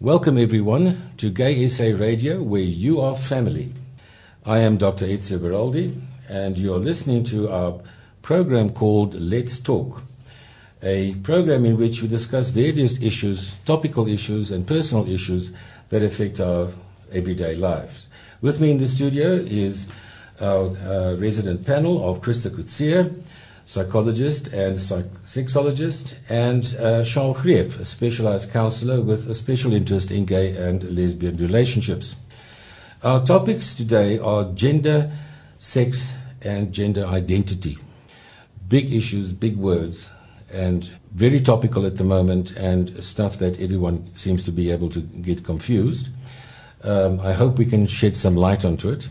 Welcome, everyone, to Gay SA Radio, where you are family. I am Dr. Ezio Beraldi, and you are listening to our program called Let's Talk, a program in which we discuss various issues, topical issues, and personal issues that affect our everyday lives. With me in the studio is our uh, resident panel of Krista Kutsia, psychologist and sexologist, and uh, Charles Greef, a specialized counselor with a special interest in gay and lesbian relationships. Our topics today are gender, sex, and gender identity. Big issues, big words, and very topical at the moment, and stuff that everyone seems to be able to get confused. Um, I hope we can shed some light onto it.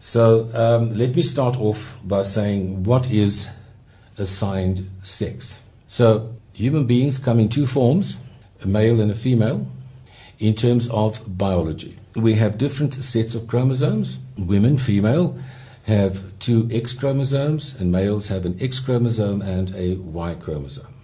So um, let me start off by saying what is assigned sex. So, human beings come in two forms a male and a female in terms of biology. We have different sets of chromosomes. Women, female, have two X chromosomes, and males have an X chromosome and a Y chromosome.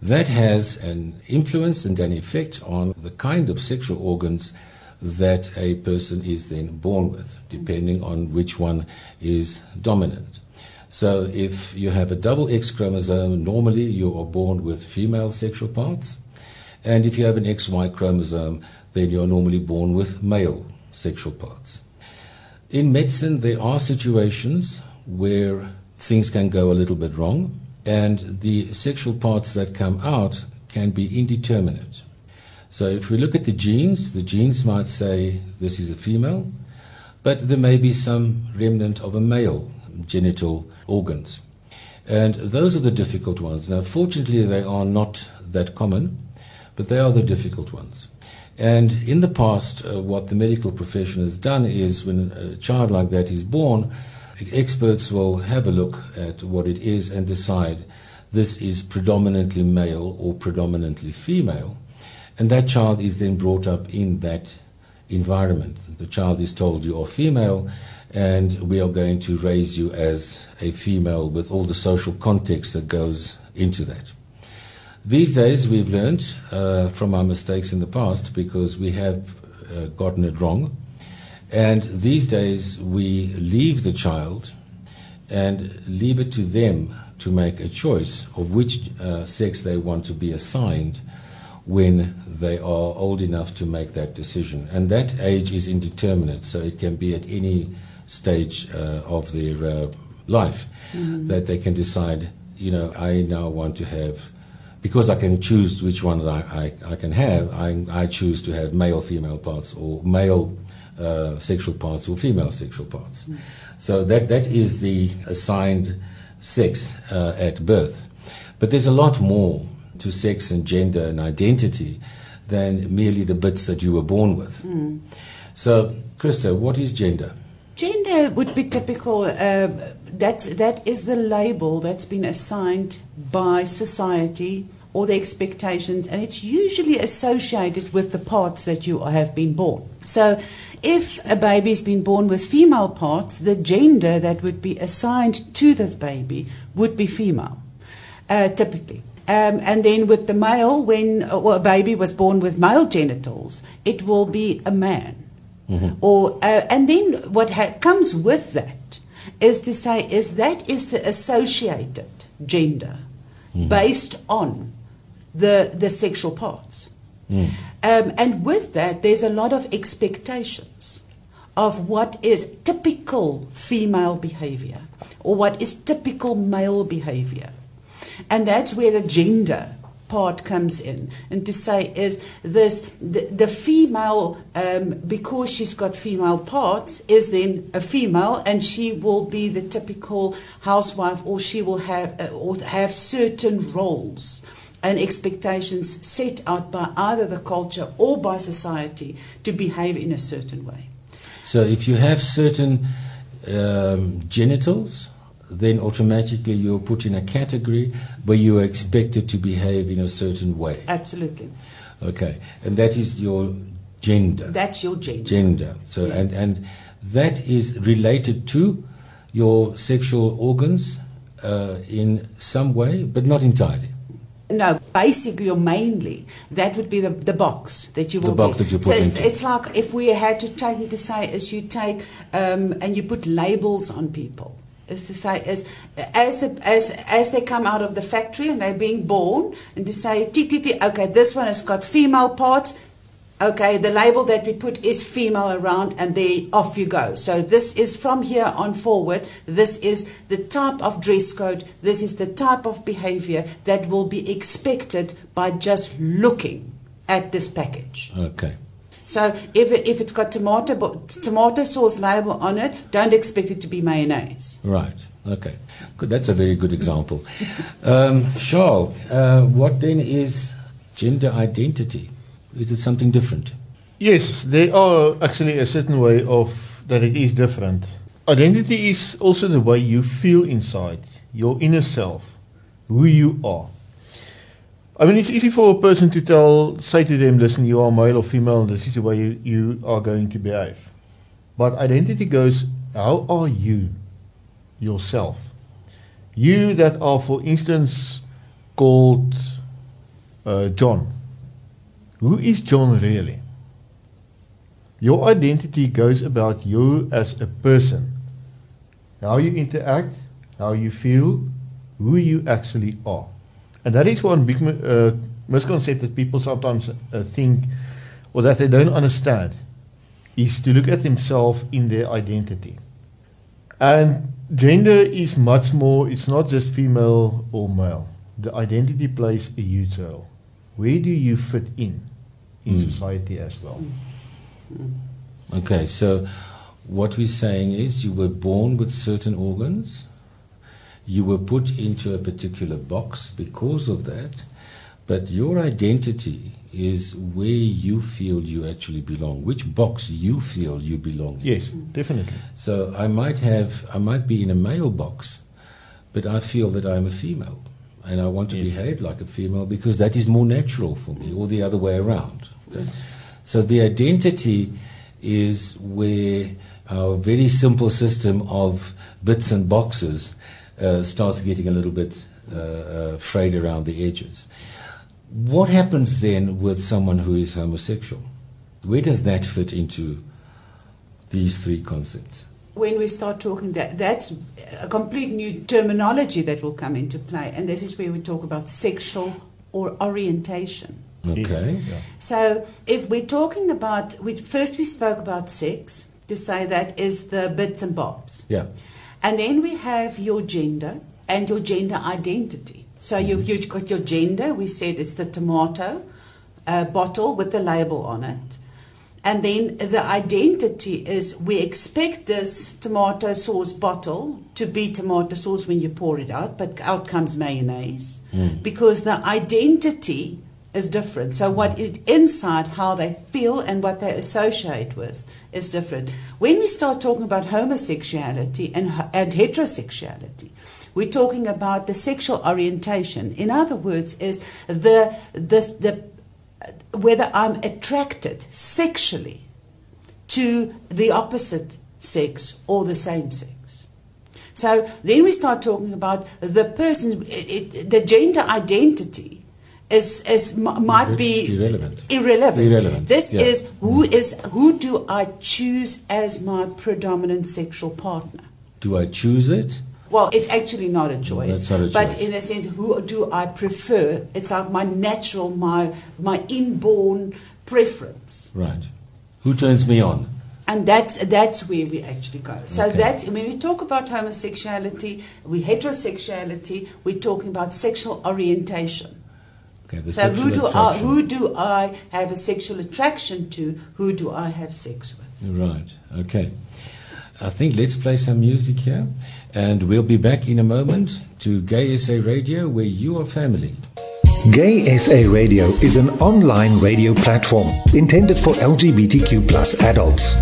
That has an influence and an effect on the kind of sexual organs that a person is then born with, depending on which one is dominant. So if you have a double X chromosome, normally you are born with female sexual parts. And if you have an XY chromosome, then you're normally born with male sexual parts. In medicine, there are situations where things can go a little bit wrong, and the sexual parts that come out can be indeterminate. So if we look at the genes, the genes might say this is a female, but there may be some remnant of a male genital organs. And those are the difficult ones. Now, fortunately, they are not that common, but they are the difficult ones. And in the past, uh, what the medical profession has done is when a child like that is born, experts will have a look at what it is and decide this is predominantly male or predominantly female. And that child is then brought up in that environment. The child is told you are female and we are going to raise you as a female with all the social context that goes into that. These days, we've learned uh, from our mistakes in the past because we have uh, gotten it wrong. And these days, we leave the child and leave it to them to make a choice of which uh, sex they want to be assigned when they are old enough to make that decision. And that age is indeterminate, so it can be at any stage uh, of their uh, life mm-hmm. that they can decide, you know, I now want to have, because I can choose which one I, I, I can have, I, I choose to have male female parts or male uh, sexual parts or female sexual parts. Mm-hmm. So that, that is the assigned sex uh, at birth. But there's a lot more to sex and gender and identity than merely the bits that you were born with. Mm. So, Krista, what is gender? Gender would be typical. Uh, that that is the label that's been assigned by society or the expectations, and it's usually associated with the parts that you have been born. So, if a baby's been born with female parts, the gender that would be assigned to this baby would be female, uh, typically. Um, and then with the male, when a baby was born with male genitals, it will be a man. Mm-hmm. Or uh, and then what ha- comes with that is to say is that is the associated gender mm-hmm. based on the the sexual parts. Mm. Um, and with that, there's a lot of expectations of what is typical female behavior or what is typical male behavior. And that's where the gender part comes in. And to say is this the, the female um, because she's got female parts is then a female and she will be the typical housewife or she will have uh, or have certain roles and expectations set out by either the culture or by society to behave in a certain way. So if you have certain um, genitals then automatically you're put in a category where you are expected to behave in a certain way. Absolutely. Okay, and that is your gender. That's your gender. Gender. So yeah. and and that is related to your sexual organs uh, in some way, but not entirely. No, basically or mainly, that would be the, the box that you The will box that you so put it's, into. it's like if we had to take to say as you take um, and you put labels on people. Is as the, as as they come out of the factory and they're being born and to say "Ti, ti, ti, okay this one has got female parts. Okay the label that we put is female around and they off you go. So this is from here on forward. This is the type of dress code. This is the type of behavior that will be expected by just looking at this package. Okay. So if, it, if it's got tomato tomato sauce label on it don't expect it to be mayonnaise Right. Okay. Good. That's a very good example. Um, Charles, uh, what then is gender identity? Is it something different? Yes, there are actually a certain way of that it is different. Identity is also the way you feel inside, your inner self, who you are. I mean, it's easy for a person to tell, say to them, listen, you are male or female, and this is the way you, you are going to behave. But identity goes, how are you yourself? You that are, for instance, called uh, John. Who is John really? Your identity goes about you as a person. How you interact, how you feel, who you actually are. And that is one big uh, misconception that people sometimes uh, think or that they don't understand is to look at themselves in their identity. And gender is much more, it's not just female or male. The identity plays a huge role. Where do you fit in in Mm. society as well? Okay. So, what we're saying is you were born with certain organs, you were put into a particular box because of that, but your identity is where you feel you actually belong, which box you feel you belong in. Yes, definitely. So I might have, I might be in a male box, but I feel that I'm a female, and I want to Yes. behave like a female because that is more natural for me, or the other way around. okay? So the identity is where our very simple system of bits and boxes uh, starts getting a little bit uh, uh, frayed around the edges. What happens then with someone who is homosexual? Where does that fit into these three concepts? when we start talking that that's a complete new terminology that will come into play and this is where we talk about sexual or orientation Okay. Yeah. so if we're talking about we first we spoke about sex to say that is the bits and bobs Yeah. And then we have your gender and your gender identity. So you've, you've got your gender we said it's the tomato uh, bottle with the label on it. And then the identity is we expect this tomato sauce bottle to be tomato sauce when you pour it out, but out comes mayonnaise. Because the identity is different. So what it inside how they feel and what they associate with is different. When we start talking about homosexuality and and heterosexuality, we're talking about the sexual orientation. In other words, is the the the whether I'm attracted sexually to the opposite sex or the same sex. So then we start talking about the person, it, it, the gender identity is, is might be Irrelevant. irrelevant. Irrelevant, This yeah. is who is who do I choose as my predominant sexual partner? Do I choose it? Well, it's actually not a choice. That's not a But choice. in a sense, who do I prefer? It's like my natural, my my inborn preference. Right. Who turns me on? And that's that's where we actually go. So Okay. that's when we talk about homosexuality, we heterosexuality, we're talking about sexual orientation. Okay, the so sexual who do I who do I have a sexual attraction to? Who do I have sex with? Right. Okay. I think let's play some music here, and we'll be back in a moment to Gay SA Radio, where you are family. Gay SA Radio is an online radio platform intended for LGBTQ plus adults.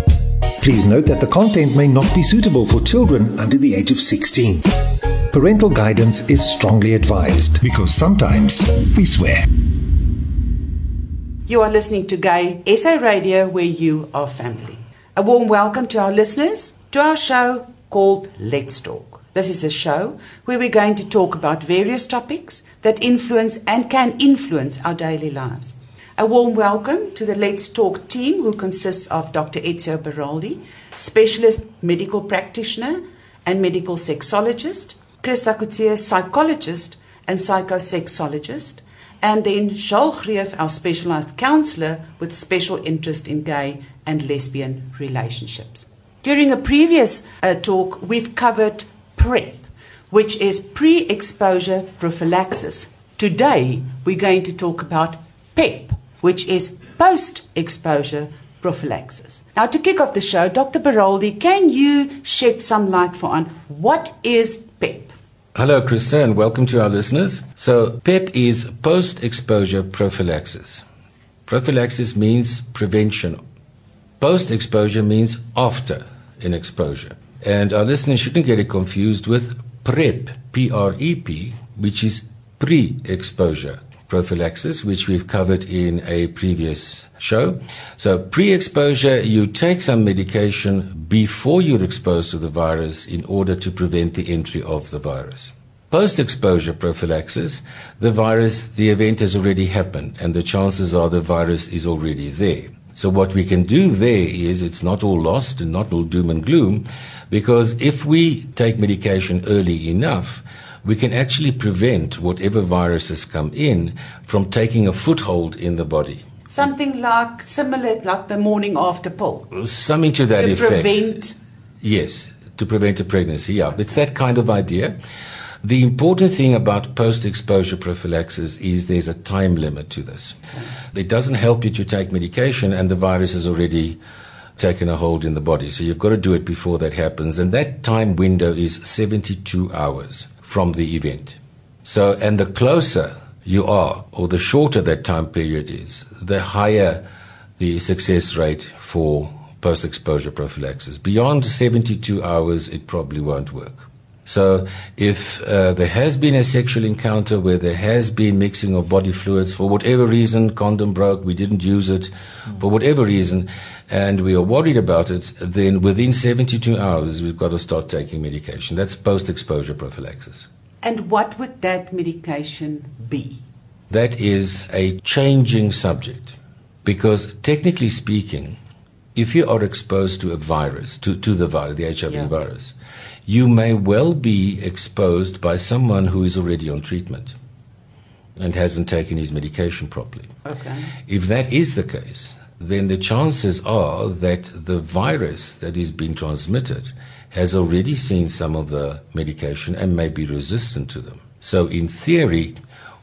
Please note that the content may not be suitable for children under the age of 16. Parental guidance is strongly advised because sometimes we swear. You are listening to Gay SA Radio, where you are family. A warm welcome to our listeners to our show called Let's Talk. This is a show where we're going to talk about various topics that influence and can influence our daily lives. A warm welcome to the Let's Talk team, who consists of Dr. Ezio Beraldi, specialist medical practitioner and medical sexologist, Christa Kutsia, psychologist and psychosexologist, and then Joel Greef, our specialized counselor with special interest in gay and lesbian relationships. During a previous uh, talk, we've covered PrEP, which is pre exposure prophylaxis. Today, we're going to talk about PEP, which is post exposure prophylaxis. Now, to kick off the show, Dr. Beraldi, can you shed some light for on what is PEP? Hello, Krista, and welcome to our listeners. So, PEP is post exposure prophylaxis. Prophylaxis means prevention, post exposure means after an exposure. And our listeners shouldn't get it confused with PrEP, P R E P, which is pre exposure prophylaxis, which we've covered in a previous show. So, pre exposure, you take some medication before you're exposed to the virus in order to prevent the entry of the virus. Post exposure prophylaxis, the virus, the event has already happened, and the chances are the virus is already there. So, what we can do there is it's not all lost and not all doom and gloom, because if we take medication early enough, we can actually prevent whatever viruses come in from taking a foothold in the body. Something like similar like the morning after pill. Something to that to effect. prevent Yes, to prevent a pregnancy. Yeah, it's that kind of idea. The important thing about post exposure prophylaxis is there's a time limit to this. It doesn't help you to take medication and the virus has already taken a hold in the body. So you've got to do it before that happens. And that time window is 72 hours from the event. So, and the closer you are, or the shorter that time period is, the higher the success rate for post exposure prophylaxis. Beyond 72 hours, it probably won't work. So, if uh, there has been a sexual encounter where there has been mixing of body fluids for whatever reason, condom broke, we didn't use it, for whatever reason, and we are worried about it, then within 72 hours, we've got to start taking medication. That's post exposure prophylaxis. and what would that medication be? That is a changing subject because, technically speaking, if you are exposed to a virus, to, to the virus, the HIV Yeah. virus, you may well be exposed by someone who is already on treatment and hasn't taken his medication properly. Okay. If that is the case, then the chances are that the virus that is being transmitted has already seen some of the medication and may be resistant to them. So, in theory,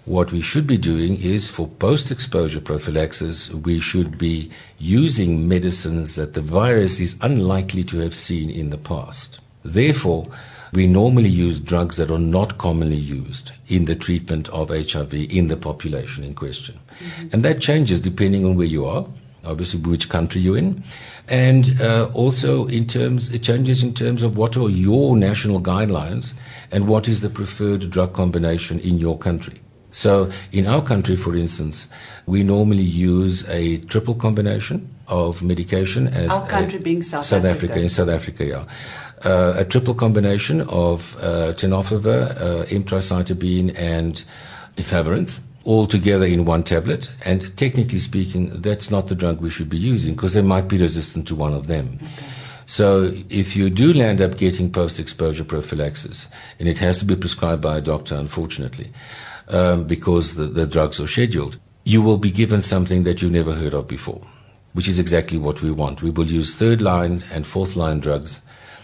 what we should be doing is for post exposure prophylaxis, we should be using medicines that the virus is unlikely to have seen in the past. Therefore, we normally use drugs that are not commonly used in the treatment of HIV in the population in question. And that changes depending on where you are, obviously which country you're in, and uh, also in terms, it changes in terms of what are your national guidelines and what is the preferred drug combination in your country. So in our country, for instance, we normally use a triple combination of medication as Our a- country being South South Africa. Africa. In South Africa, yeah. Uh, a triple combination of uh, tenofovir, uh, emtricitabine, and efavirenz, all together in one tablet. And technically speaking, that's not the drug we should be using because they might be resistant to one of them. So if you do land up getting post-exposure prophylaxis, and it has to be prescribed by a doctor, unfortunately, um, because the, the drugs are scheduled, you will be given something that you've never heard of before, which is exactly what we want. We will use third line and fourth line drugs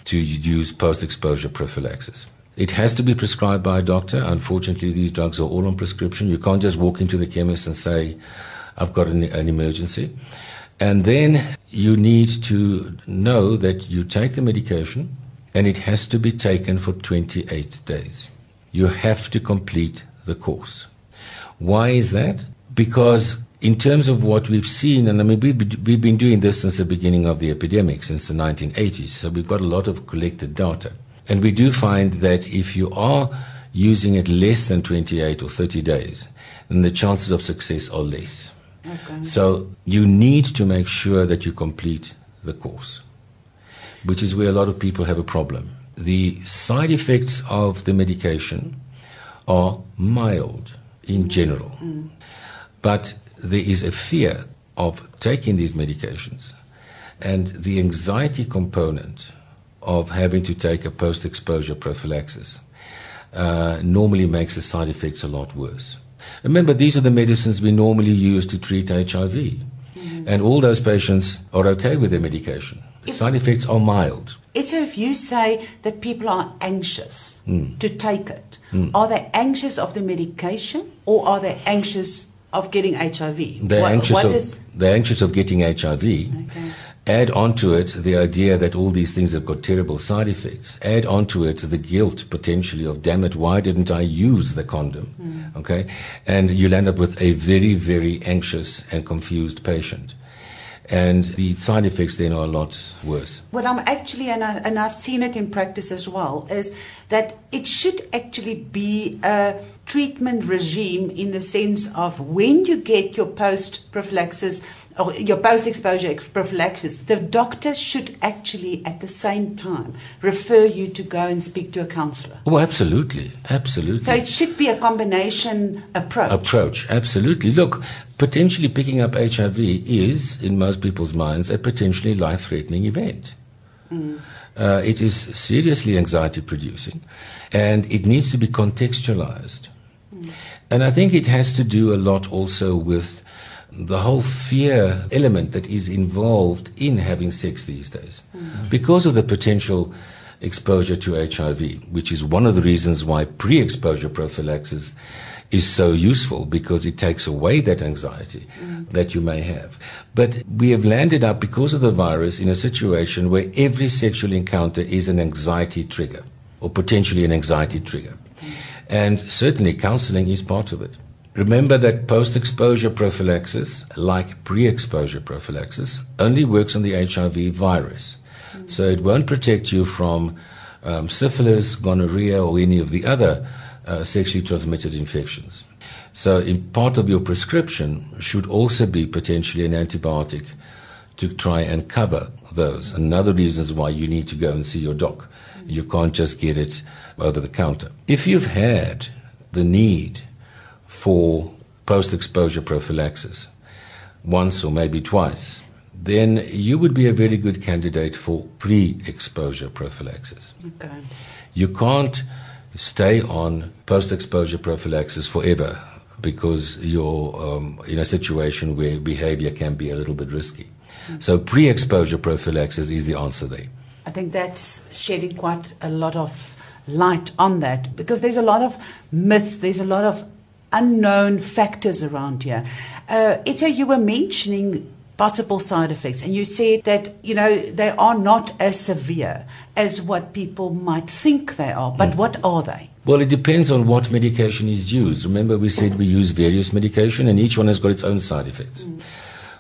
to use post-exposure prophylaxis. It has to be prescribed by a doctor. Unfortunately, these drugs are all on prescription. You can't just walk into the chemist and say, I've got an, an emergency. And then you need to know that you take the medication and it has to be taken for 28 days. You have to complete the course. Why is that? Because in terms of what we've seen, and I mean, we've, we've been doing this since the beginning of the epidemic, since the 1980s, so we've got a lot of collected data. And we do find that if you are using it less than 28 or 30 days, then the chances of success are less. Okay. So you need to make sure that you complete the course, which is where a lot of people have a problem. the side effects of the medication are mild in general. Mm. But there is a fear of taking these medications and the anxiety component of having to take a post exposure prophylaxis uh, normally makes the side effects a lot worse. Remember, these are the medicines we normally use to treat HIV, mm-hmm. and all those patients are okay with their medication. The side effects are mild. It's if you say that people are anxious mm. to take it, mm. are they anxious of the medication or are they anxious of getting HIV? They're, what, anxious, what of, is... they're anxious of getting HIV. Okay. Add onto it the idea that all these things have got terrible side effects. Add onto it the guilt potentially of, damn it, why didn't I use the condom? Mm. Okay? And you'll end up with a very, very anxious and confused patient and the side effects then are a lot worse. What I'm actually, and, I, and I've seen it in practice as well, is that it should actually be a treatment regime in the sense of when you get your post prophylaxis or your post exposure prophylaxis, the doctor should actually at the same time refer you to go and speak to a counselor. Oh, absolutely. Absolutely. So it should be a combination approach. Approach, absolutely. Look, potentially picking up HIV is, in most people's minds, a potentially life threatening event. Mm. Uh, it is seriously anxiety producing and it needs to be contextualized. Mm. And I think it has to do a lot also with the whole fear element that is involved in having sex these days mm. because of the potential exposure to HIV, which is one of the reasons why pre exposure prophylaxis is so useful because it takes away that anxiety mm. that you may have. But we have landed up because of the virus in a situation where every sexual encounter is an anxiety trigger or potentially an anxiety trigger. Mm. And certainly counseling is part of it. Remember that post exposure prophylaxis, like pre exposure prophylaxis, only works on the HIV virus. Mm. So it won't protect you from um, syphilis, gonorrhea, or any of the other uh, sexually transmitted infections. So, in part of your prescription should also be potentially an antibiotic to try and cover those. Another reason is why you need to go and see your doc. You can't just get it over the counter. If you've had the need for post exposure prophylaxis once or maybe twice, then you would be a very good candidate for pre exposure prophylaxis. Okay. You can't stay on post exposure prophylaxis forever because you're um, in a situation where behavior can be a little bit risky. Mm-hmm. So, pre exposure prophylaxis is the answer there. I think that's shedding quite a lot of light on that because there's a lot of myths, there's a lot of unknown factors around here. Uh, Ita, you were mentioning possible side effects and you said that you know they are not as severe as what people might think they are but mm. what are they well it depends on what medication is used remember we said we use various medication and each one has got its own side effects mm.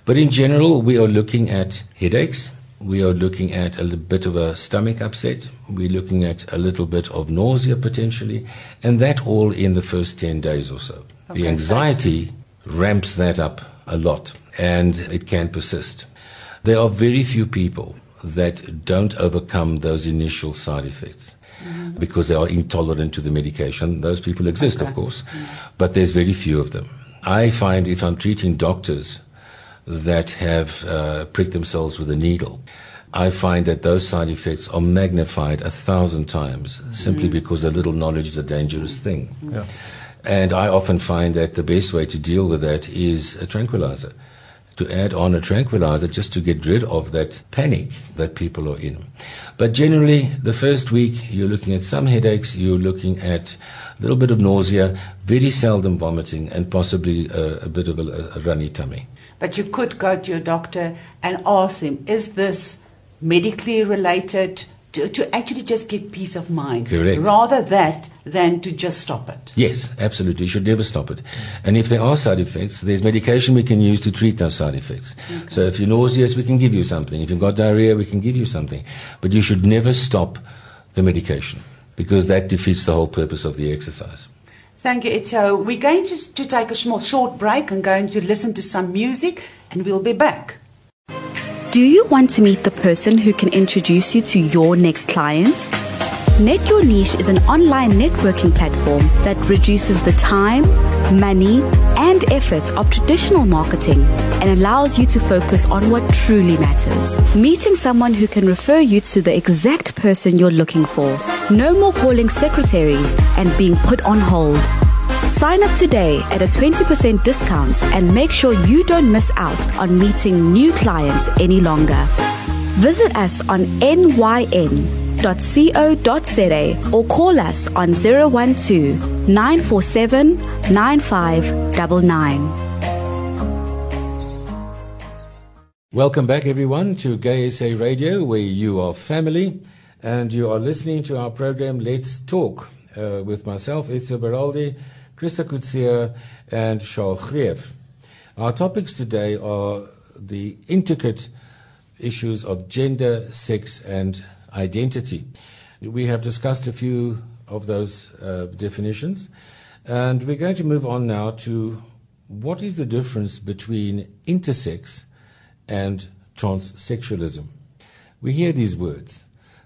but in general we are looking at headaches we are looking at a little bit of a stomach upset. We're looking at a little bit of nausea potentially, and that all in the first 10 days or so. Okay. The anxiety ramps that up a lot, and it can persist. There are very few people that don't overcome those initial side effects. Mm-hmm. Because they are intolerant to the medication. Those people exist, okay. of course, mm-hmm. but there's very few of them. I find if I'm treating doctors that have uh, pricked themselves with a needle. I find that those side effects are magnified a thousand times simply mm. because a little knowledge is a dangerous thing. Yeah. And I often find that the best way to deal with that is a tranquilizer. To add on a tranquilizer just to get rid of that panic that people are in. But generally, the first week, you're looking at some headaches, you're looking at a little bit of nausea, very seldom vomiting, and possibly a, a bit of a, a runny tummy. But you could go to your doctor and ask him, is this medically related? To, to actually just get peace of mind. Correct. Rather that than to just stop it. Yes, absolutely. You should never stop it. And if there are side effects, there's medication we can use to treat those side effects. Okay. So if you're nauseous, we can give you something. If you've got diarrhea, we can give you something. But you should never stop the medication because that defeats the whole purpose of the exercise. Thank you, Ito. We're going to, to take a small short break and going to listen to some music, and we'll be back. Do you want to meet the person who can introduce you to your next client? Net Your Niche is an online networking platform that reduces the time, money, and effort of traditional marketing and allows you to focus on what truly matters. Meeting someone who can refer you to the exact person you're looking for. No more calling secretaries and being put on hold. Sign up today at a 20% discount and make sure you don't miss out on meeting new clients any longer. Visit us on nyn.co.za or call us on 012 947 9599. Welcome back, everyone, to Gay SA Radio, where you are family and you are listening to our program Let's Talk uh, with myself, Ezio Beraldi, Christa Kutsia, and Charles Greef. Our topics today are the intricate issues of gender, sex, and identity. We have discussed a few of those uh, definitions, and we're going to move on now to what is the difference between intersex and transsexualism. We hear these words.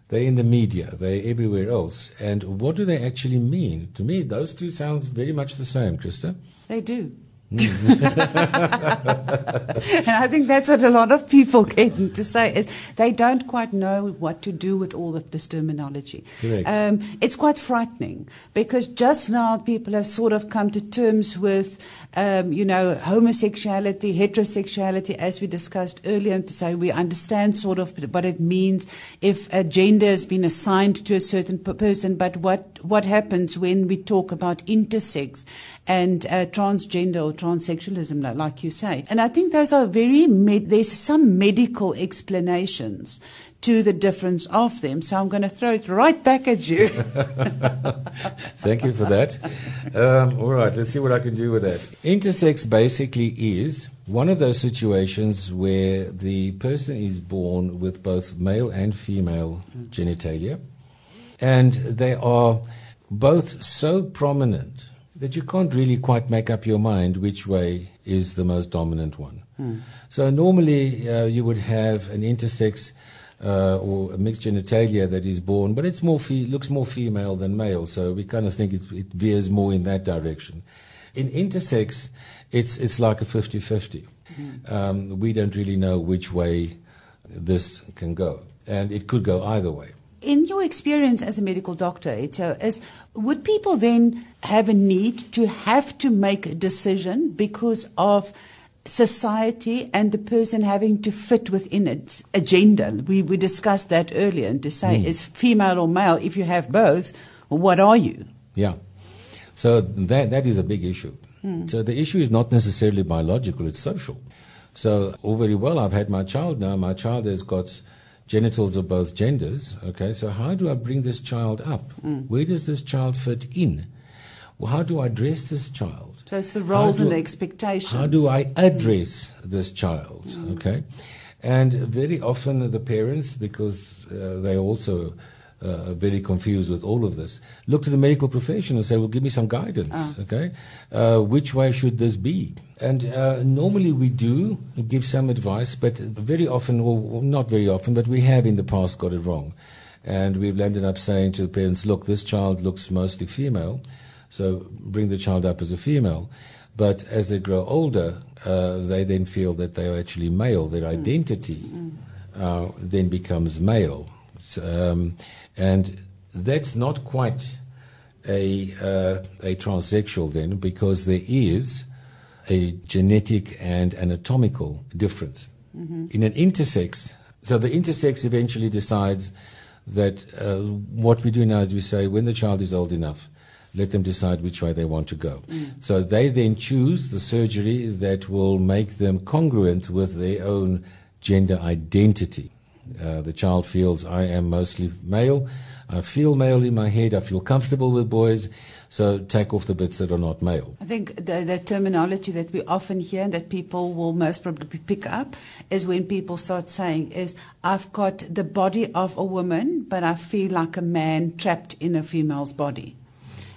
They're in the media, they're everywhere else. And what do they actually mean? To me, those two sounds very much the same, Krista. They do. and I think that's what a lot of people get to say is they don't quite know what to do with all of this terminology. Um, it's quite frightening because just now people have sort of come to terms with, um, you know, homosexuality, heterosexuality, as we discussed earlier, to say we understand sort of what it means if a gender has been assigned to a certain person, but what what happens when we talk about intersex and uh, transgender or transsexualism, like you say. And I think those are very, med- there's some medical explanations to the difference of them. So I'm going to throw it right back at you. Thank you for that. Um, all right, let's see what I can do with that. Intersex basically is one of those situations where the person is born with both male and female genitalia, and they are both so prominent that you can't really quite make up your mind which way is the most dominant one. Hmm. So normally uh, you would have an intersex uh, or a mixed genitalia that is born, but it's more fe- looks more female than male, so we kind of think it, it veers more in that direction. In intersex, it's it's like a 50-50. Mm. Um, we don't really know which way this can go, and it could go either way in your experience as a medical doctor, is would people then have a need to have to make a decision because of society and the person having to fit within its agenda? We, we discussed that earlier, and to say mm. is female or male, if you have both, what are you? Yeah. So that, that is a big issue. Mm. So the issue is not necessarily biological, it's social. So, all very well, I've had my child now. My child has got genitals of both genders. Okay, so how do I bring this child up? Mm. Where does this child fit in? Well, how do I address this child? So it's the roles and the expectations. How do I address mm. this child? Mm. Okay, and very often the parents, because uh, they also uh, very confused with all of this, look to the medical profession and say, well, give me some guidance, oh. okay? Uh, which way should this be? And uh, normally we do give some advice, but very often, or not very often, but we have in the past got it wrong. And we've ended up saying to the parents, look, this child looks mostly female, so bring the child up as a female. But as they grow older, uh, they then feel that they are actually male. Their hmm. identity mm. uh, then becomes male. Um, and that's not quite a, uh, a transsexual then, because there is a genetic and anatomical difference. Mm-hmm. In an intersex, so the intersex eventually decides that uh, what we do now is we say when the child is old enough, let them decide which way they want to go. Mm. So they then choose the surgery that will make them congruent with their own gender identity. Uh, the child feels I am mostly male. I feel male in my head. I feel comfortable with boys. So take off the bits that are not male. I think the, the terminology that we often hear and that people will most probably pick up is when people start saying is I've got the body of a woman, but I feel like a man trapped in a female's body.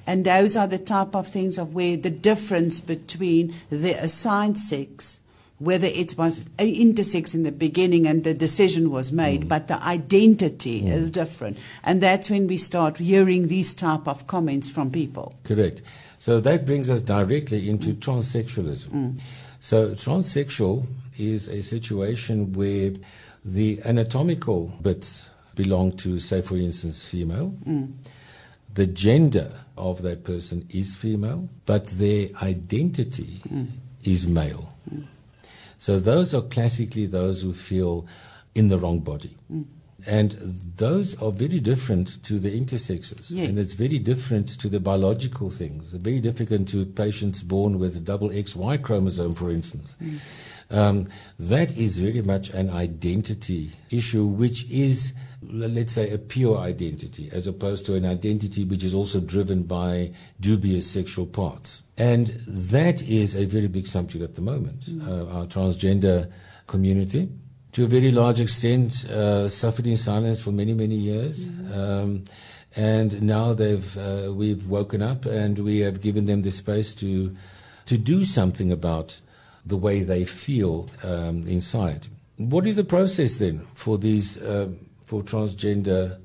And those are the type of things of where the difference between the assigned sex whether it was intersex in the beginning and the decision was made, mm. but the identity mm. is different. And that's when we start hearing these type of comments from people. Correct. So that brings us directly into mm. transsexualism. So transsexual is a situation where the anatomical bits belong to, say, for instance, female. The gender of that person is female, but their identity is male. So those are classically those who feel in the wrong body. And those are very different to the intersexes. Yes. And it's very different to the biological things. Very different to patients born with a double XY chromosome, for instance. Um, that is very much an identity issue, which is, let's say, a pure identity, as opposed to an identity which is also driven by dubious sexual parts. And that is a very big subject at the moment. Uh, our transgender community, to a very large extent, uh, suffered in silence for many, many years. Um, and now they've, uh, we've woken up and we have given them the space to, to do something about the way they feel um, inside. What is the process then for these, um for transgender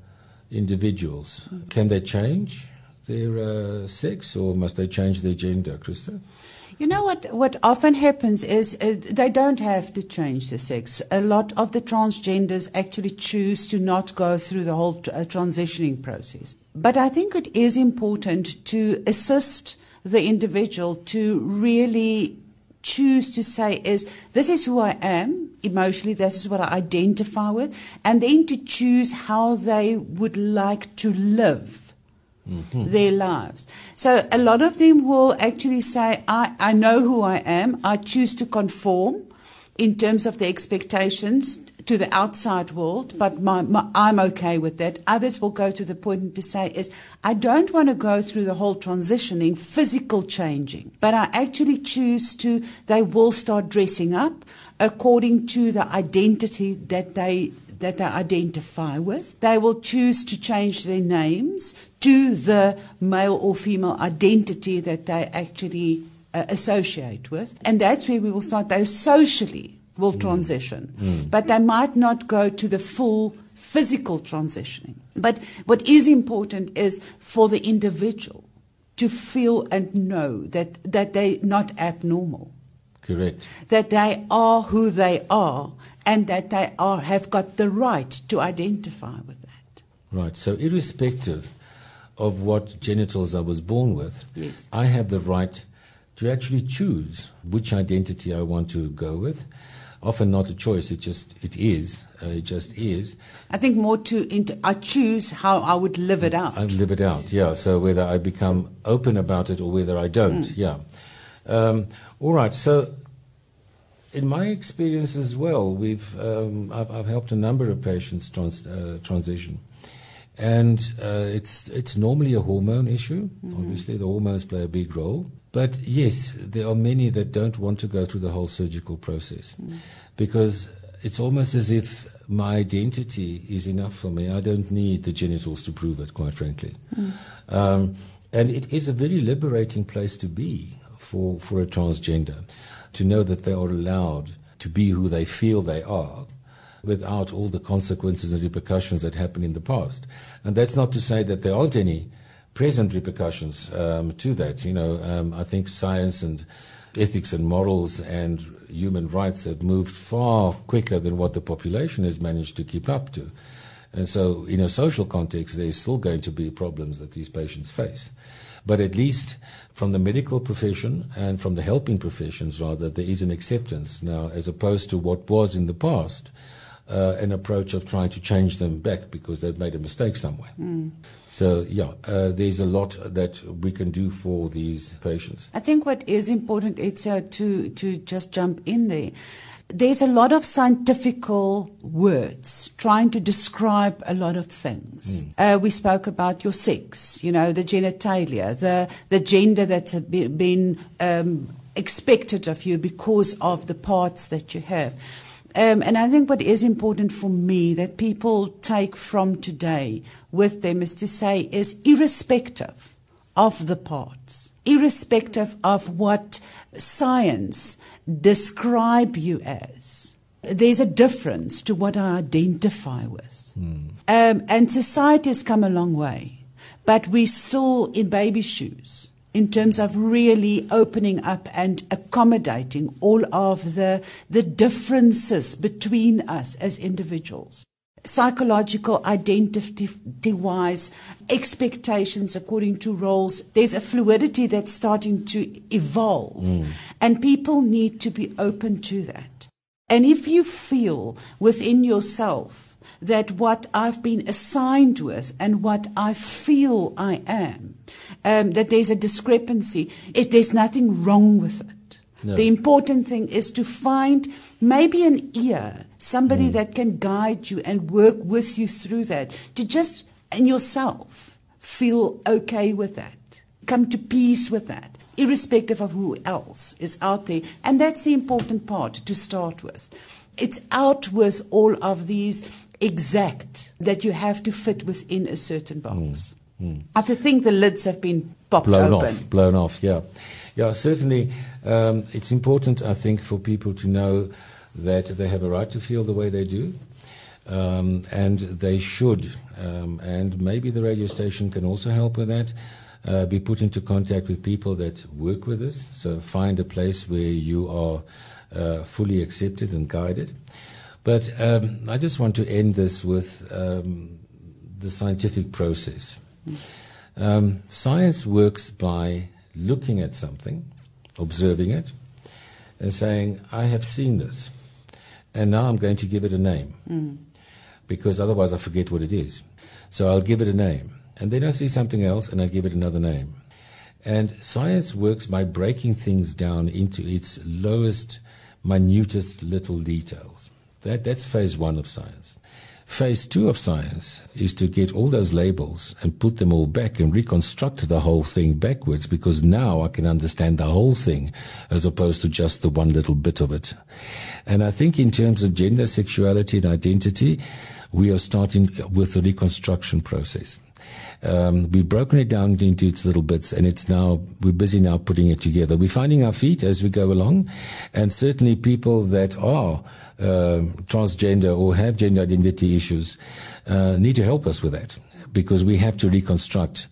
individuals? Can they change their uh, sex or must they change their gender, Krista? You know what? What often happens is uh, they don't have to change the sex. A lot of the transgenders actually choose to not go through the whole uh, transitioning process. But I think it is important to assist the individual to really choose to say is this is who I am emotionally this is what I identify with and then to choose how they would like to live mm-hmm. their lives. So a lot of them will actually say, I, I know who I am, I choose to conform in terms of the expectations to the outside world, but my, my, I'm okay with that. Others will go to the point to say is, I don't want to go through the whole transitioning, physical changing, but I actually choose to, they will start dressing up according to the identity that they that they identify with. They will choose to change their names to the male or female identity that they actually uh, associate with. And that's where we will start. They socially will transition, but they might not go to the full physical transitioning. But what is important is for the individual to feel and know that, that they're not abnormal Correct. that they are who they are and that they are have got the right to identify with that. Right. So, irrespective of what genitals I was born with, Yes. I have the right to actually choose which identity I want to go with. Often not a choice; it just it is. Uh, it just is. I think more to I choose how I would live it out. I live it out. Yeah. So whether I become open about it or whether I don't. Yeah. Um, all right. So. In my experience as well, we've um, I've, I've helped a number of patients trans, uh, transition, and uh, it's it's normally a hormone issue. Obviously, the hormones play a big role. But yes, there are many that don't want to go through the whole surgical process because it's almost as if my identity is enough for me. I don't need the genitals to prove it, quite frankly. Um, and it is a very liberating place to be for, for a transgender to know that they are allowed to be who they feel they are without all the consequences and repercussions that happened in the past. And that's not to say that there aren't any present repercussions um, to that. You know, um, I think science and ethics and morals and human rights have moved far quicker than what the population has managed to keep up to. And so, in a social context, there's still going to be problems that these patients face. But at least from the medical profession and from the helping professions, rather, there is an acceptance now, as opposed to what was in the past, uh, an approach of trying to change them back because they've made a mistake somewhere. So, yeah, uh, there's a lot that we can do for these patients. I think what is important is uh, to to just jump in there. There's a lot of scientifical words trying to describe a lot of things. Uh, we spoke about your sex, you know, the genitalia, the the gender that's been um, expected of you because of the parts that you have. Um, and I think what is important for me that people take from today with them is to say is irrespective of the parts, irrespective of what science describe you as. There's a difference to what I identify with. Um, and society has come a long way, but we're still in baby shoes in terms of really opening up and accommodating all of the, the differences between us as individuals. Psychological identity wise, expectations according to roles. There's a fluidity that's starting to evolve, hmm. and people need to be open to that. And if you feel within yourself that what I've been assigned with and what I feel I am, um, that there's a discrepancy, it, there's nothing wrong with it. No. The important thing is to find maybe an ear, somebody that can guide you and work with you through that, to just, and yourself, feel okay with that, come to peace with that, irrespective of who else is out there. And that's the important part to start with. It's out with all of these exact that you have to fit within a certain box. I think the lids have been popped blown open. off, blown off. Yeah, yeah. Certainly, um, it's important. I think for people to know that they have a right to feel the way they do, um, and they should. Um, and maybe the radio station can also help with that. Uh, be put into contact with people that work with us. So find a place where you are uh, fully accepted and guided. But um, I just want to end this with um, the scientific process. Um, science works by looking at something, observing it, and saying, I have seen this, and now I'm going to give it a name, because otherwise I forget what it is. So I'll give it a name, and then I see something else, and I give it another name. And science works by breaking things down into its lowest, minutest little details. That, that's phase one of science. Phase two of science is to get all those labels and put them all back and reconstruct the whole thing backwards because now I can understand the whole thing as opposed to just the one little bit of it. And I think in terms of gender, sexuality, and identity, we are starting with the reconstruction process. Um, we've broken it down into its little bits, and it's now we're busy now putting it together. We're finding our feet as we go along, and certainly people that are uh, transgender or have gender identity issues uh, need to help us with that because we have to reconstruct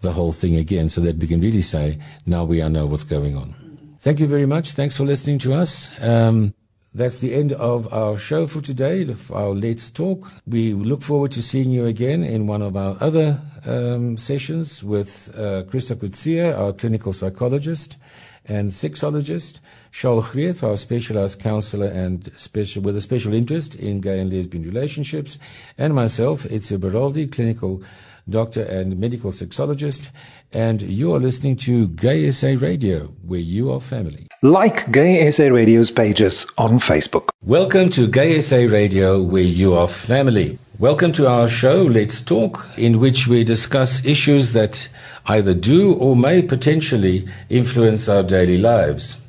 the whole thing again so that we can really say now we know what's going on. Thank you very much. Thanks for listening to us. Um, that's the end of our show for today, our Let's Talk. We look forward to seeing you again in one of our other um, sessions with uh, Christa Kutsia, our clinical psychologist and sexologist, Charles Greef, our specialized counselor and special, with a special interest in gay and lesbian relationships, and myself, Ezio Beraldi, clinical doctor and medical sexologist. And you are listening to Gay SA Radio, where you are family. Like Gay SA Radio's pages on Facebook. Welcome to Gay SA Radio, where you are family. Welcome to our show, Let's Talk, in which we discuss issues that either do or may potentially influence our daily lives.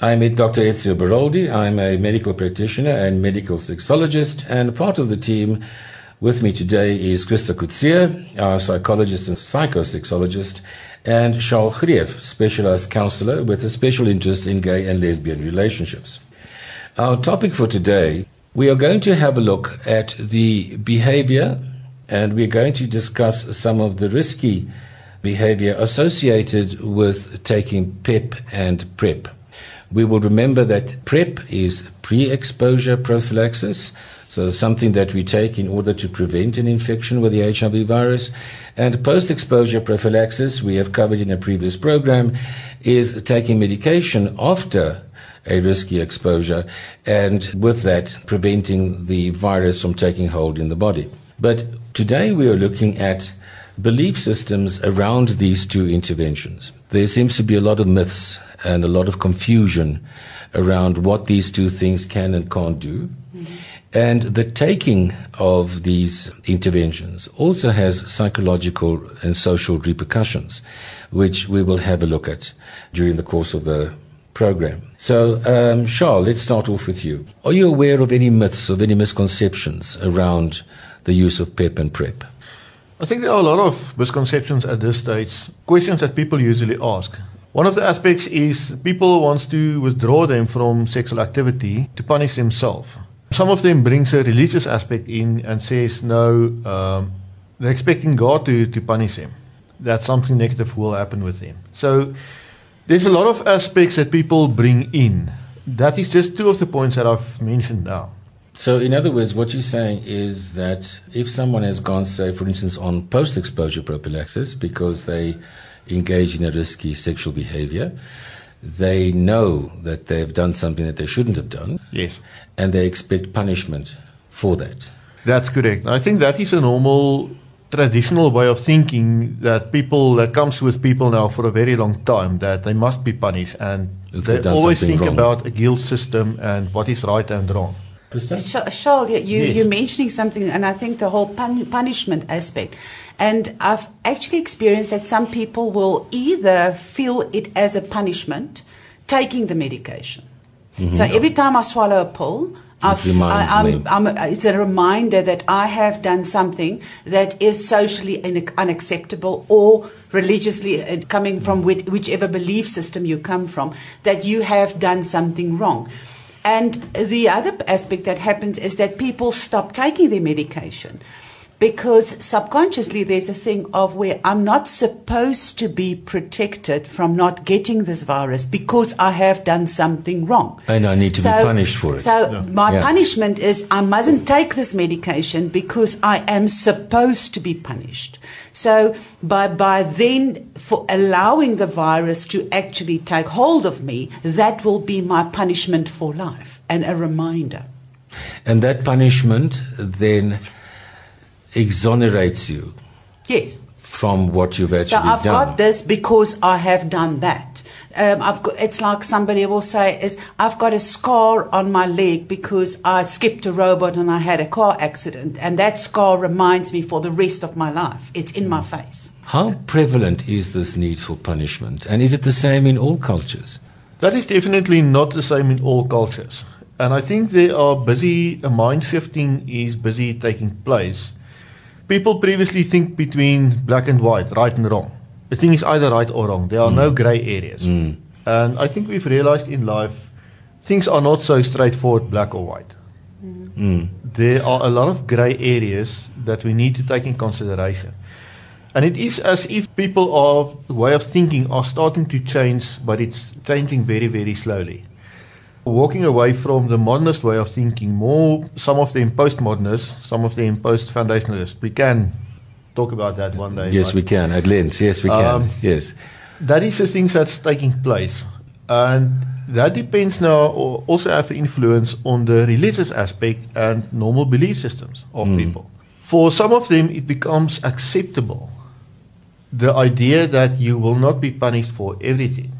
I'm Dr. Ezio Beroldi. I'm a medical practitioner and medical sexologist, and part of the team with me today is Christa Kutsia, our psychologist and psychosexologist, and Charles Greef, specialized counselor with a special interest in gay and lesbian relationships. Our topic for today, we are going to have a look at the behavior and we're going to discuss some of the risky behavior associated with taking PEP and PrEP. We will remember that PrEP is pre exposure prophylaxis, so something that we take in order to prevent an infection with the HIV virus. And post exposure prophylaxis, we have covered in a previous program, is taking medication after a risky exposure and with that preventing the virus from taking hold in the body. But today we are looking at belief systems around these two interventions. There seems to be a lot of myths and a lot of confusion around what these two things can and can't do. Mm-hmm. And the taking of these interventions also has psychological and social repercussions, which we will have a look at during the course of the program. So, um, Charles, let's start off with you. Are you aware of any myths, of any misconceptions around the use of PEP and PrEP? I think there are a lot of misconceptions at this stage, questions that people usually ask. One of the aspects is people wants to withdraw them from sexual activity to punish themselves. Some of them brings a religious aspect in and says no, um, they're expecting God to, to punish them. That something negative will happen with them. So there's a lot of aspects that people bring in. That is just two of the points that I've mentioned now. So, in other words, what you're saying is that if someone has gone, say, for instance, on post exposure prophylaxis because they engage in a risky sexual behavior, they know that they've done something that they shouldn't have done. Yes. And they expect punishment for that. That's correct. I think that is a normal traditional way of thinking that people that comes with people now for a very long time that they must be punished and If they always think wrong. about a guilt system and what is right and wrong. Charles, you, Yes. you're mentioning something, and I think the whole pun- punishment aspect. And I've actually experienced that some people will either feel it as a punishment, taking the medication. So every time I swallow a pill, Mm-hmm. I. I'm, I'm, it's a reminder that I have done something that is socially un- unacceptable or religiously uh, coming from which, whichever belief system you come from, that you have done something wrong. And the other aspect that happens is that people stop taking their medication because subconsciously there's a thing of where I'm not supposed to be protected from not getting this virus because I have done something wrong. And I need to be punished for it. So my Yeah. punishment is I mustn't take this medication because I am supposed to be punished. So by by then for allowing the virus to actually take hold of me, that will be my punishment for life and a reminder. And that punishment then exonerates you Yes. from what you've actually So I've done. got this because I have done that. Um, I've got, it's like somebody will say is I've got a scar on my leg because I skipped a robot and I had a car accident, and that scar reminds me for the rest of my life. It's in my face. How prevalent is this need for punishment? And is it the same in all cultures? That is definitely not the same in all cultures. And I think there are busy, a mind shifting is busy taking place. People previously think between black and white, right and wrong. The thing is either right or wrong. There are no grey areas. And I think we've realized in life things are not so straightforward, black or white. There are a lot of grey areas that we need to take in consideration. And it is as if people are way of thinking are starting to change, but it's changing very, very slowly. Walking away from the modernist way of thinking, more some of them postmodernists, some of them post-foundationalists. We can talk about that one day. Yes, we can. At length. Yes, we can. Um, yes. that is the things that's taking place, and that depends now. Or also have influence on the religious aspect and normal belief systems of people. For some of them, it becomes acceptable. The idea that you will not be punished for everything,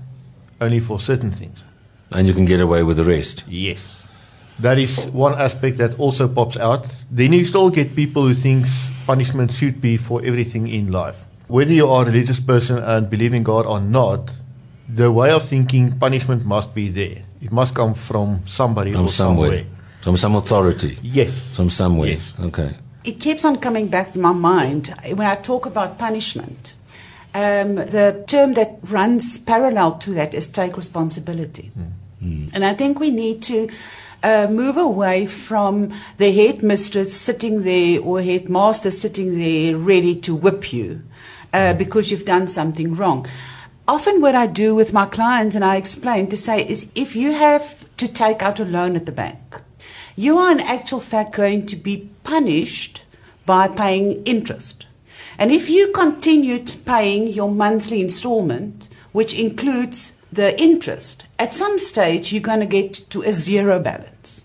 only for certain things. And you can get away with the rest. Yes. That is one aspect that also pops out. Then you still get people who thinks punishment should be for everything in life. Whether you are a religious person and believe in God or not, the way of thinking punishment must be there. It must come from somebody From or somewhere. somewhere. From some authority. Yes. From somewhere. Yes. Okay. It keeps on coming back to my mind when I talk about punishment. Um, the term that runs parallel to that is take responsibility. And I think we need to uh, move away from the headmistress sitting there or headmaster sitting there ready to whip you uh, because you've done something wrong. Often, what I do with my clients and I explain to say is if you have to take out a loan at the bank, you are in actual fact going to be punished by paying interest. And if you continued paying your monthly installment, which includes the interest, at some stage you're going to get to a zero balance.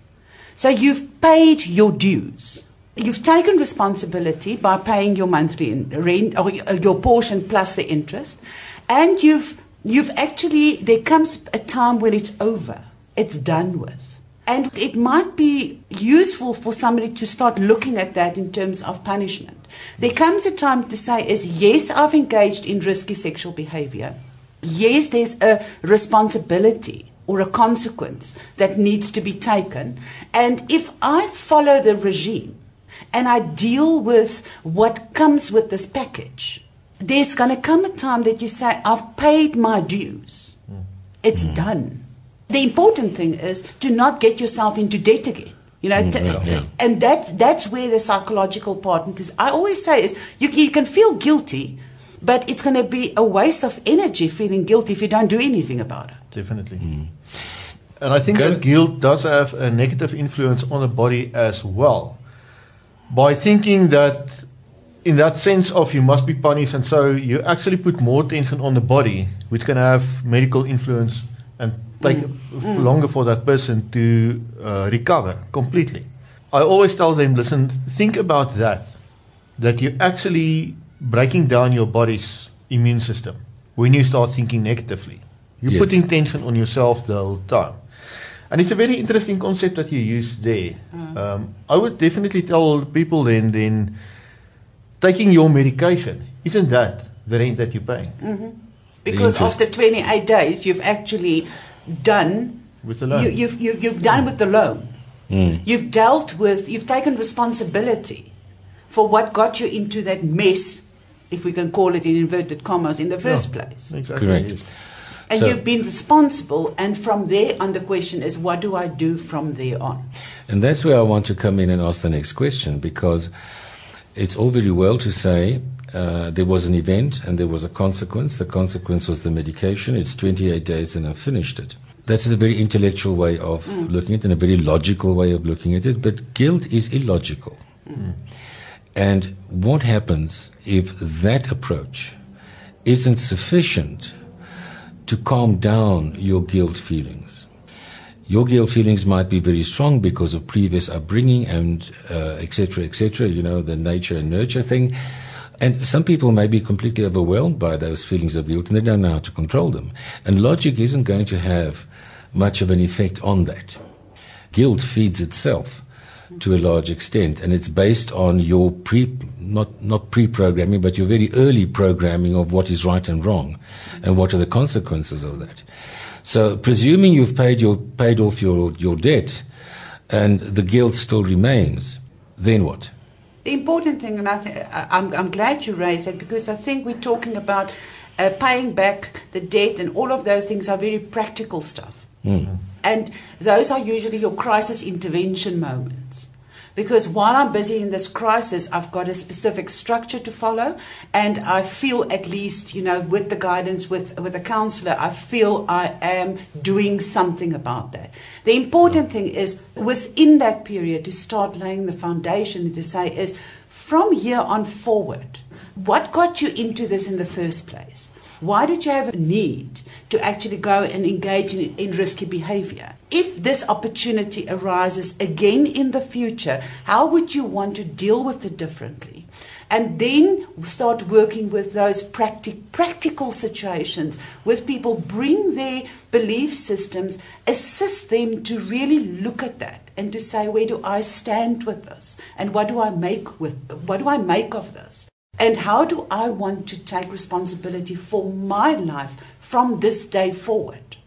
So you've paid your dues. You've taken responsibility by paying your monthly rent or your portion plus the interest, and you've you've actually there comes a time when it's over. It's done with. And it might be useful for somebody to start looking at that in terms of punishment. There comes a time to say is yes, I've engaged in risky sexual behavior. Yes, there's a responsibility or a consequence that needs to be taken. And if I follow the regime and I deal with what comes with this package, there's going to come a time that you say, I've paid my dues. Mm. It's mm. done. The important thing is to not get yourself into debt again. You know, t- yeah, yeah. and that that's where the psychological part is. I always say is you, you can feel guilty, but it's going to be a waste of energy feeling guilty if you don't do anything about it. Definitely. And I think Go- that guilt does have a negative influence on the body as well. By thinking that, in that sense of you must be punished, and so you actually put more tension on the body, which can have medical influence and take f- longer for that person to uh, recover completely. I always tell them, listen, think about that, that you're actually breaking down your body's immune system when you start thinking negatively. You're Yes. putting tension on yourself the whole time. And it's a very interesting concept that you use there. Um, I would definitely tell people then, then taking your medication, isn't that the rent that you're paying? Because after 28 days, you've actually done With the loan. You, you've, you, you've done with the loan. Hmm. You've dealt with, you've taken responsibility for what got you into that mess, if we can call it in inverted commas, in the first place. Exactly. Correct. And So- you've been responsible, and from there on, the question is, what do I do from there on? And that's where I want to come in and ask the next question because it's all very well to say uh, there was an event and there was a consequence. The consequence was the medication. It's 28 days and I've finished it. That's a very intellectual way of looking at it and a very logical way of looking at it. But guilt is illogical. And what happens if that approach isn't sufficient to calm down your guilt feelings? Your guilt feelings might be very strong because of previous upbringing and uh, etc. et you know, the nature and nurture thing. And some people may be completely overwhelmed by those feelings of guilt and they don't know how to control them. And logic isn't going to have much of an effect on that. Guilt feeds itself to a large extent, and it's based on your pre, not, not pre-programming, but your very early programming of what is right and wrong, and what are the consequences of that. So, presuming you've paid your paid off your your debt, and the guilt still remains, then what? The important thing, and I th- I'm, I'm glad you raised that because I think we're talking about uh, paying back the debt, and all of those things are very practical stuff. And those are usually your crisis intervention moments. Because while I'm busy in this crisis, I've got a specific structure to follow, and I feel at least, you know, with the guidance with with a counselor, I feel I am doing something about that. The important thing is within that period to start laying the foundation to say is from here on forward, what got you into this in the first place? Why did you have a need to actually go and engage in, in risky behavior? If this opportunity arises again in the future, how would you want to deal with it differently? And then start working with those practic- practical situations with people, bring their belief systems, assist them to really look at that and to say, where do I stand with this? And what do I make with what do I make of this? And how do I want to take responsibility for my life from this day forward?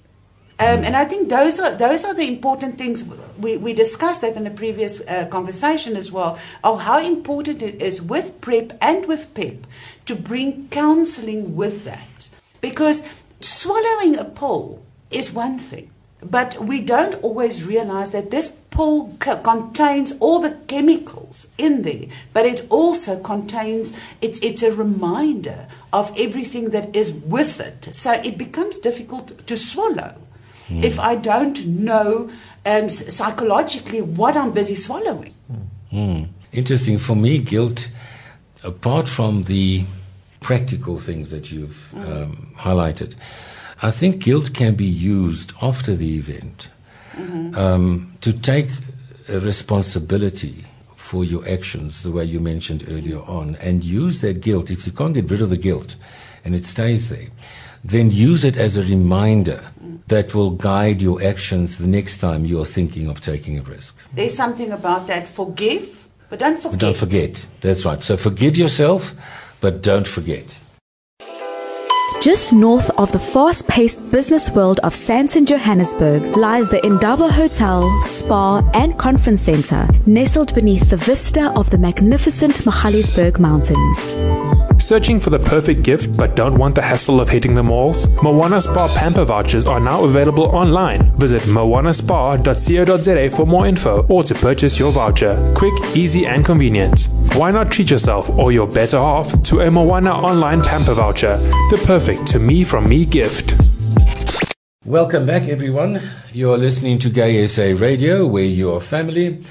Um, and I think those are those are the important things. We, we discussed that in a previous uh, conversation as well of how important it is with PrEP and with PEP to bring counselling with that. Because swallowing a pill is one thing, but we don't always realize that this pill co- contains all the chemicals in there, but it also contains it's it's a reminder of everything that is with it. So it becomes difficult to swallow if I don't know um, psychologically what I'm busy swallowing. Hmm. Interesting. For me, guilt, apart from the practical things that you've um, highlighted, I think guilt can be used after the event um, to take a responsibility for your actions, the way you mentioned earlier on, and use that guilt. If you can't get rid of the guilt and it stays there, then use it as a reminder that will guide your actions the next time you are thinking of taking a risk. There's something about that forgive, but don't forget. But don't forget. That's right. So forgive yourself, but don't forget. Just north of the fast paced business world of Sandton, Johannesburg, lies the Indaba Hotel, Spa, and Conference Center, nestled beneath the vista of the magnificent Magaliesberg Mountains. Searching for the perfect gift but don't want the hassle of hitting the malls? Moana Spa Pamper vouchers are now available online. Visit moanaspa.co.za for more info or to purchase your voucher. Quick, easy, and convenient. Why not treat yourself or your better half to a Moana online pamper voucher? The perfect to me from me gift. Welcome back, everyone. You are listening to Gay SA Radio, where you are family.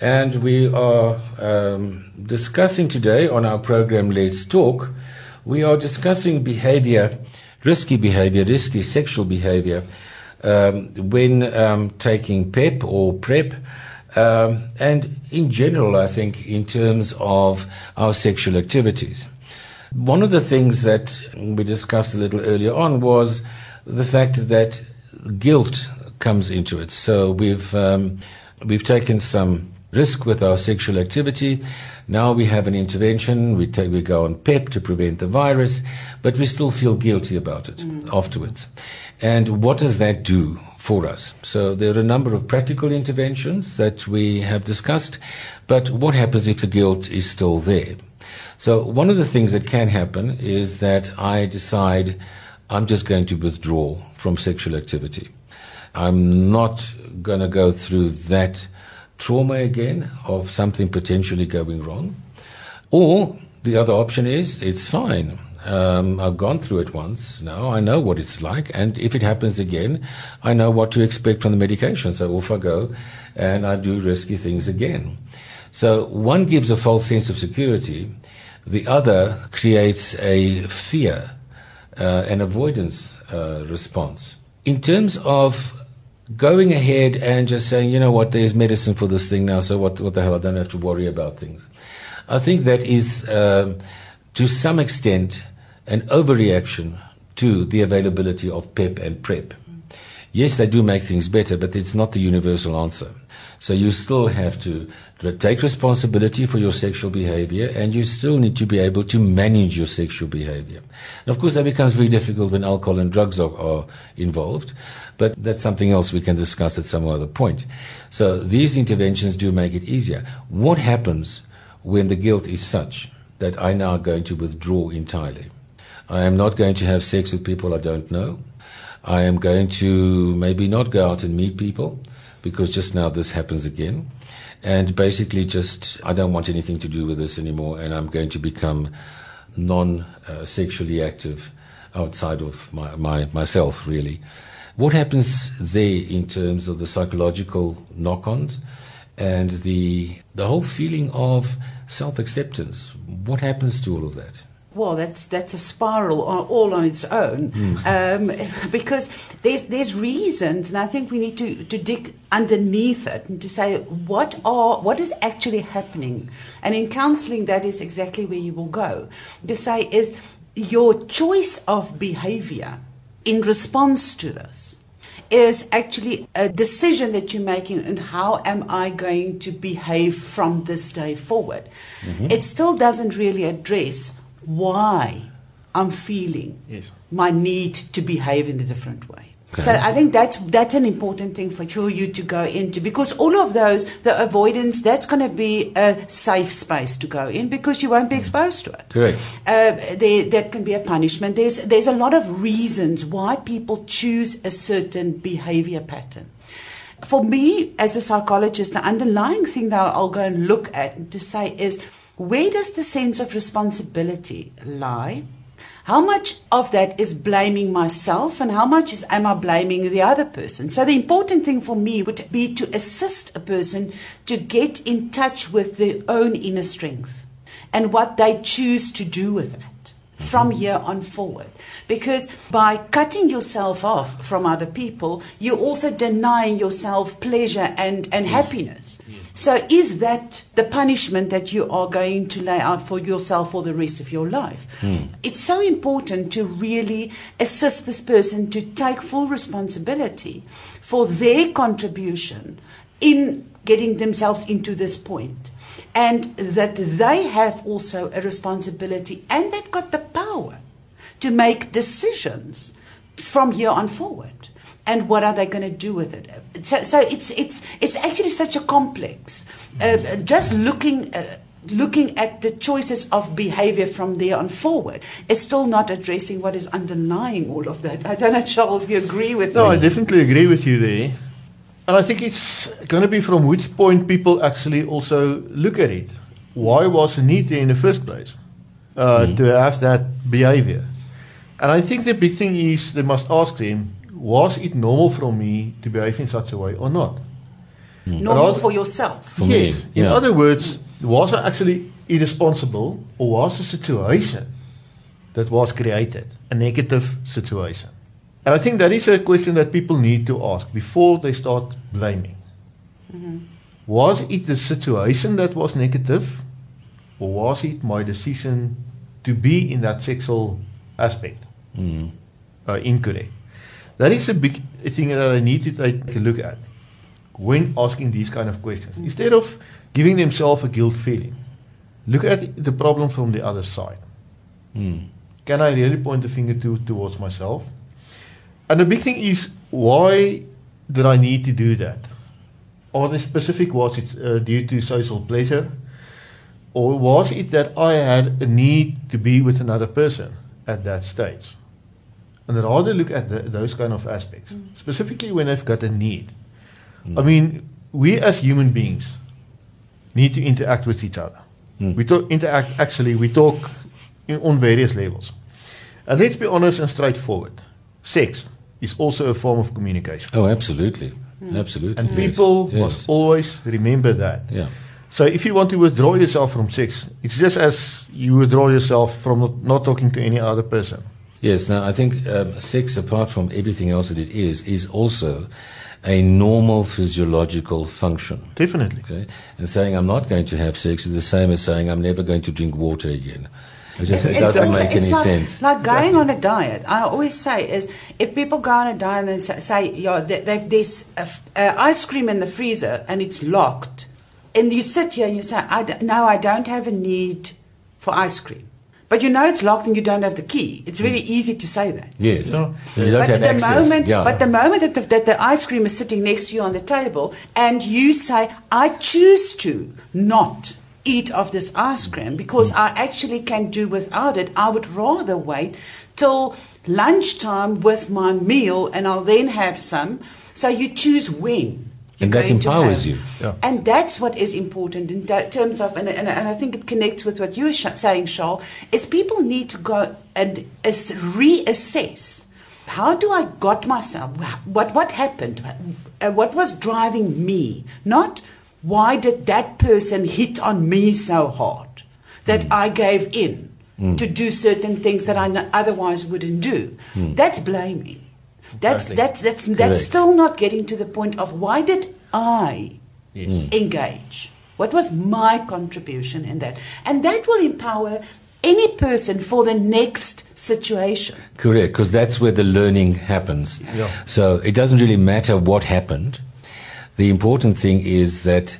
And we are um, discussing today on our program Let's Talk, we are discussing behavior, risky behavior, risky sexual behavior um, when um, taking PEP or PrEP. Um, and in general, I think, in terms of our sexual activities. One of the things that we discussed a little earlier on was the fact that guilt comes into it. So we've um, we've taken some risk with our sexual activity. Now we have an intervention. We take, we go on PEP to prevent the virus, but we still feel guilty about it mm. afterwards. And what does that do for us? So there are a number of practical interventions that we have discussed, but what happens if the guilt is still there? So one of the things that can happen is that I decide I'm just going to withdraw from sexual activity. I'm not going to go through that trauma again of something potentially going wrong. Or the other option is it's fine. Um, I've gone through it once now. I know what it's like. And if it happens again, I know what to expect from the medication. So off I go and I do risky things again. So one gives a false sense of security. The other creates a fear, uh, an avoidance uh, response. In terms of going ahead and just saying, you know what, there's medicine for this thing now, so what, what the hell, I don't have to worry about things. I think that is, um, to some extent, an overreaction to the availability of PEP and PrEP. Yes, they do make things better, but it's not the universal answer. So you still have to take responsibility for your sexual behavior and you still need to be able to manage your sexual behavior. And of course, that becomes very difficult when alcohol and drugs are, are involved, but that's something else we can discuss at some other point. So these interventions do make it easier. What happens when the guilt is such that I now going to withdraw entirely? I am not going to have sex with people I don't know. I am going to maybe not go out and meet people because just now this happens again. And basically, just I don't want anything to do with this anymore, and I'm going to become non uh, sexually active outside of my, my, myself, really. What happens there in terms of the psychological knock ons and the, the whole feeling of self acceptance? What happens to all of that? Well, that's that's a spiral all on its own, mm. um, because there's there's reasons, and I think we need to, to dig underneath it and to say what are what is actually happening, and in counselling that is exactly where you will go. To say is your choice of behaviour in response to this is actually a decision that you're making and how am I going to behave from this day forward. Mm-hmm. It still doesn't really address why I'm feeling yes. my need to behave in a different way. Okay. So I think that's that's an important thing for you to go into because all of those the avoidance that's going to be a safe space to go in because you won't be exposed to it. Correct. Uh, there, that can be a punishment. There's there's a lot of reasons why people choose a certain behavior pattern. For me, as a psychologist, the underlying thing that I'll go and look at to say is where does the sense of responsibility lie? How much of that is blaming myself and how much is am I blaming the other person? So the important thing for me would be to assist a person to get in touch with their own inner strength and what they choose to do with it from mm-hmm. here on forward. Because by cutting yourself off from other people, you're also denying yourself pleasure and, and yes. happiness. So, is that the punishment that you are going to lay out for yourself for the rest of your life? Mm. It's so important to really assist this person to take full responsibility for their contribution in getting themselves into this point and that they have also a responsibility and they've got the power to make decisions from here on forward. And what are they going to do with it? So, so it's it's it's actually such a complex. Uh, just looking. Uh, looking at the choices of behavior from there on forward is still not addressing what is underlying all of that. I don't know, Charles, if you agree with No, me. I definitely agree with you there. And I think it's going to be from which point people actually also look at it. Why was the need there in the first place uh, to have that behavior? And I think the big thing is they must ask them, was it normal for me to behave in such a way or not? Hmm. Normal Rather- for yourself. For me, yes. In yeah. other words, was I actually irresponsible or was the situation that was created a negative situation? And I think that is a question that people need to ask before they start blaming. Mm-hmm. Was it the situation that was negative or was it my decision to be in that sexual aspect hmm. uh, incorrect? That is a big thing that I need to take a look at when asking these kind of questions. Instead of giving themselves a guilt feeling, look at the problem from the other side. Can I really point the finger to, towards myself? And the big thing is, why did I need to do that? Are there specific, was it uh, due to social pleasure? Or was it that I had a need to be with another person at that stage? And rather look at the, those kind of aspects, mm. specifically when I've got a need. Mm. I mean, we as human beings need to interact with each other. Mm. We talk, interact, actually, we talk in, on various levels. And let's be honest and straightforward. Sex is also a form of communication. Oh, absolutely. Absolutely. And yes. people yes. must always remember that. Yeah. So if you want to withdraw yourself from sex, it's just as you withdraw yourself from not, not talking to any other person. Yes, now I think um, sex, apart from everything else that it is, is also a normal physiological function. Definitely. Okay? And saying I'm not going to have sex is the same as saying I'm never going to drink water again. It just it doesn't it's- make it's any like, sense. Like going on a diet. I always say is if people go on a diet and say, say yeah, they, they've, there's a f- uh, ice cream in the freezer and it's locked, and you sit here and you say, I d- no, I don't have a need for ice cream. But you know it's locked and you don't have the key. It's hmm. very easy to say that. Yes. Yeah. If you don't but have the access. moment, yeah. but the moment that the, that the ice cream is sitting next to you on the table, and you say, "I choose to not eat of this ice cream because hmm. I actually can do without it," I would rather wait till lunchtime with my meal, and I'll then have some. So you choose when. You're And that empowers have. you. Yeah. And that's what is important in ter- terms of, and, and, and I think it connects with what you were sh- saying, Charles, is people need to go and as- reassess. How do I got myself? What what happened? Uh, What was driving me? Not why did that person hit on me so hard that hmm. I gave in hmm. to do certain things that I n- otherwise wouldn't do. Hmm. That's blaming. That's Exactly. that's that's that's still not getting to the point of why did I hmm. engage? What was my contribution in that? And that will empower any person for the next situation. Correct, because that's where the learning happens. Yeah. So it doesn't really matter what happened. The important thing is that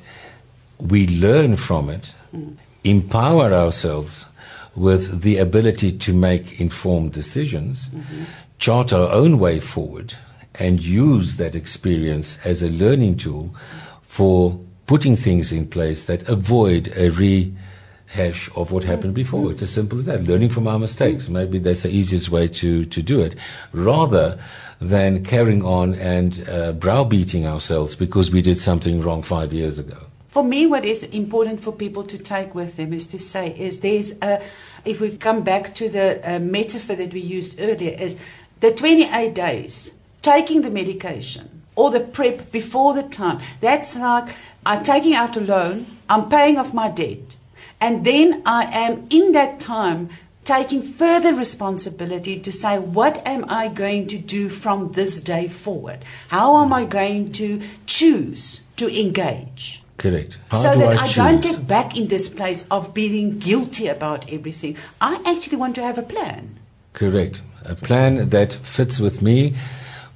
we learn from it, hmm. empower ourselves with the ability to make informed decisions, mm-hmm. Chart our own way forward, and use that experience as a learning tool for putting things in place that avoid a rehash of what happened before. It's as simple as that. Learning from our mistakes. Maybe that's the easiest way to, to do it, rather than carrying on and uh, browbeating ourselves because we did something wrong five years ago. For me, what is important for people to take with them is to say is there's a, if we come back to the uh, metaphor that we used earlier, is the 28 days taking the medication or the PrEP before the time. That's like I'm taking out a loan, I'm paying off my debt, and then I am in that time taking further responsibility to say, what am I going to do from this day forward? How am I going to choose to engage? Correct. How so that I, I, don't get back in this place of being guilty about everything. I actually want to have a plan. Correct. A plan that fits with me,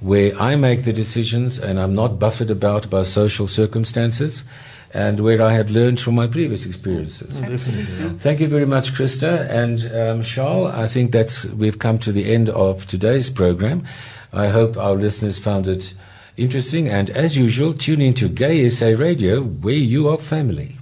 where I make the decisions and I'm not buffered about by social circumstances and where I have learned from my previous experiences. Thank you very much, Krista. And um, Charles, I think that's, we've come to the end of today's program. I hope our listeners found it interesting. And as usual, tune into Gay SA Radio, where you are family.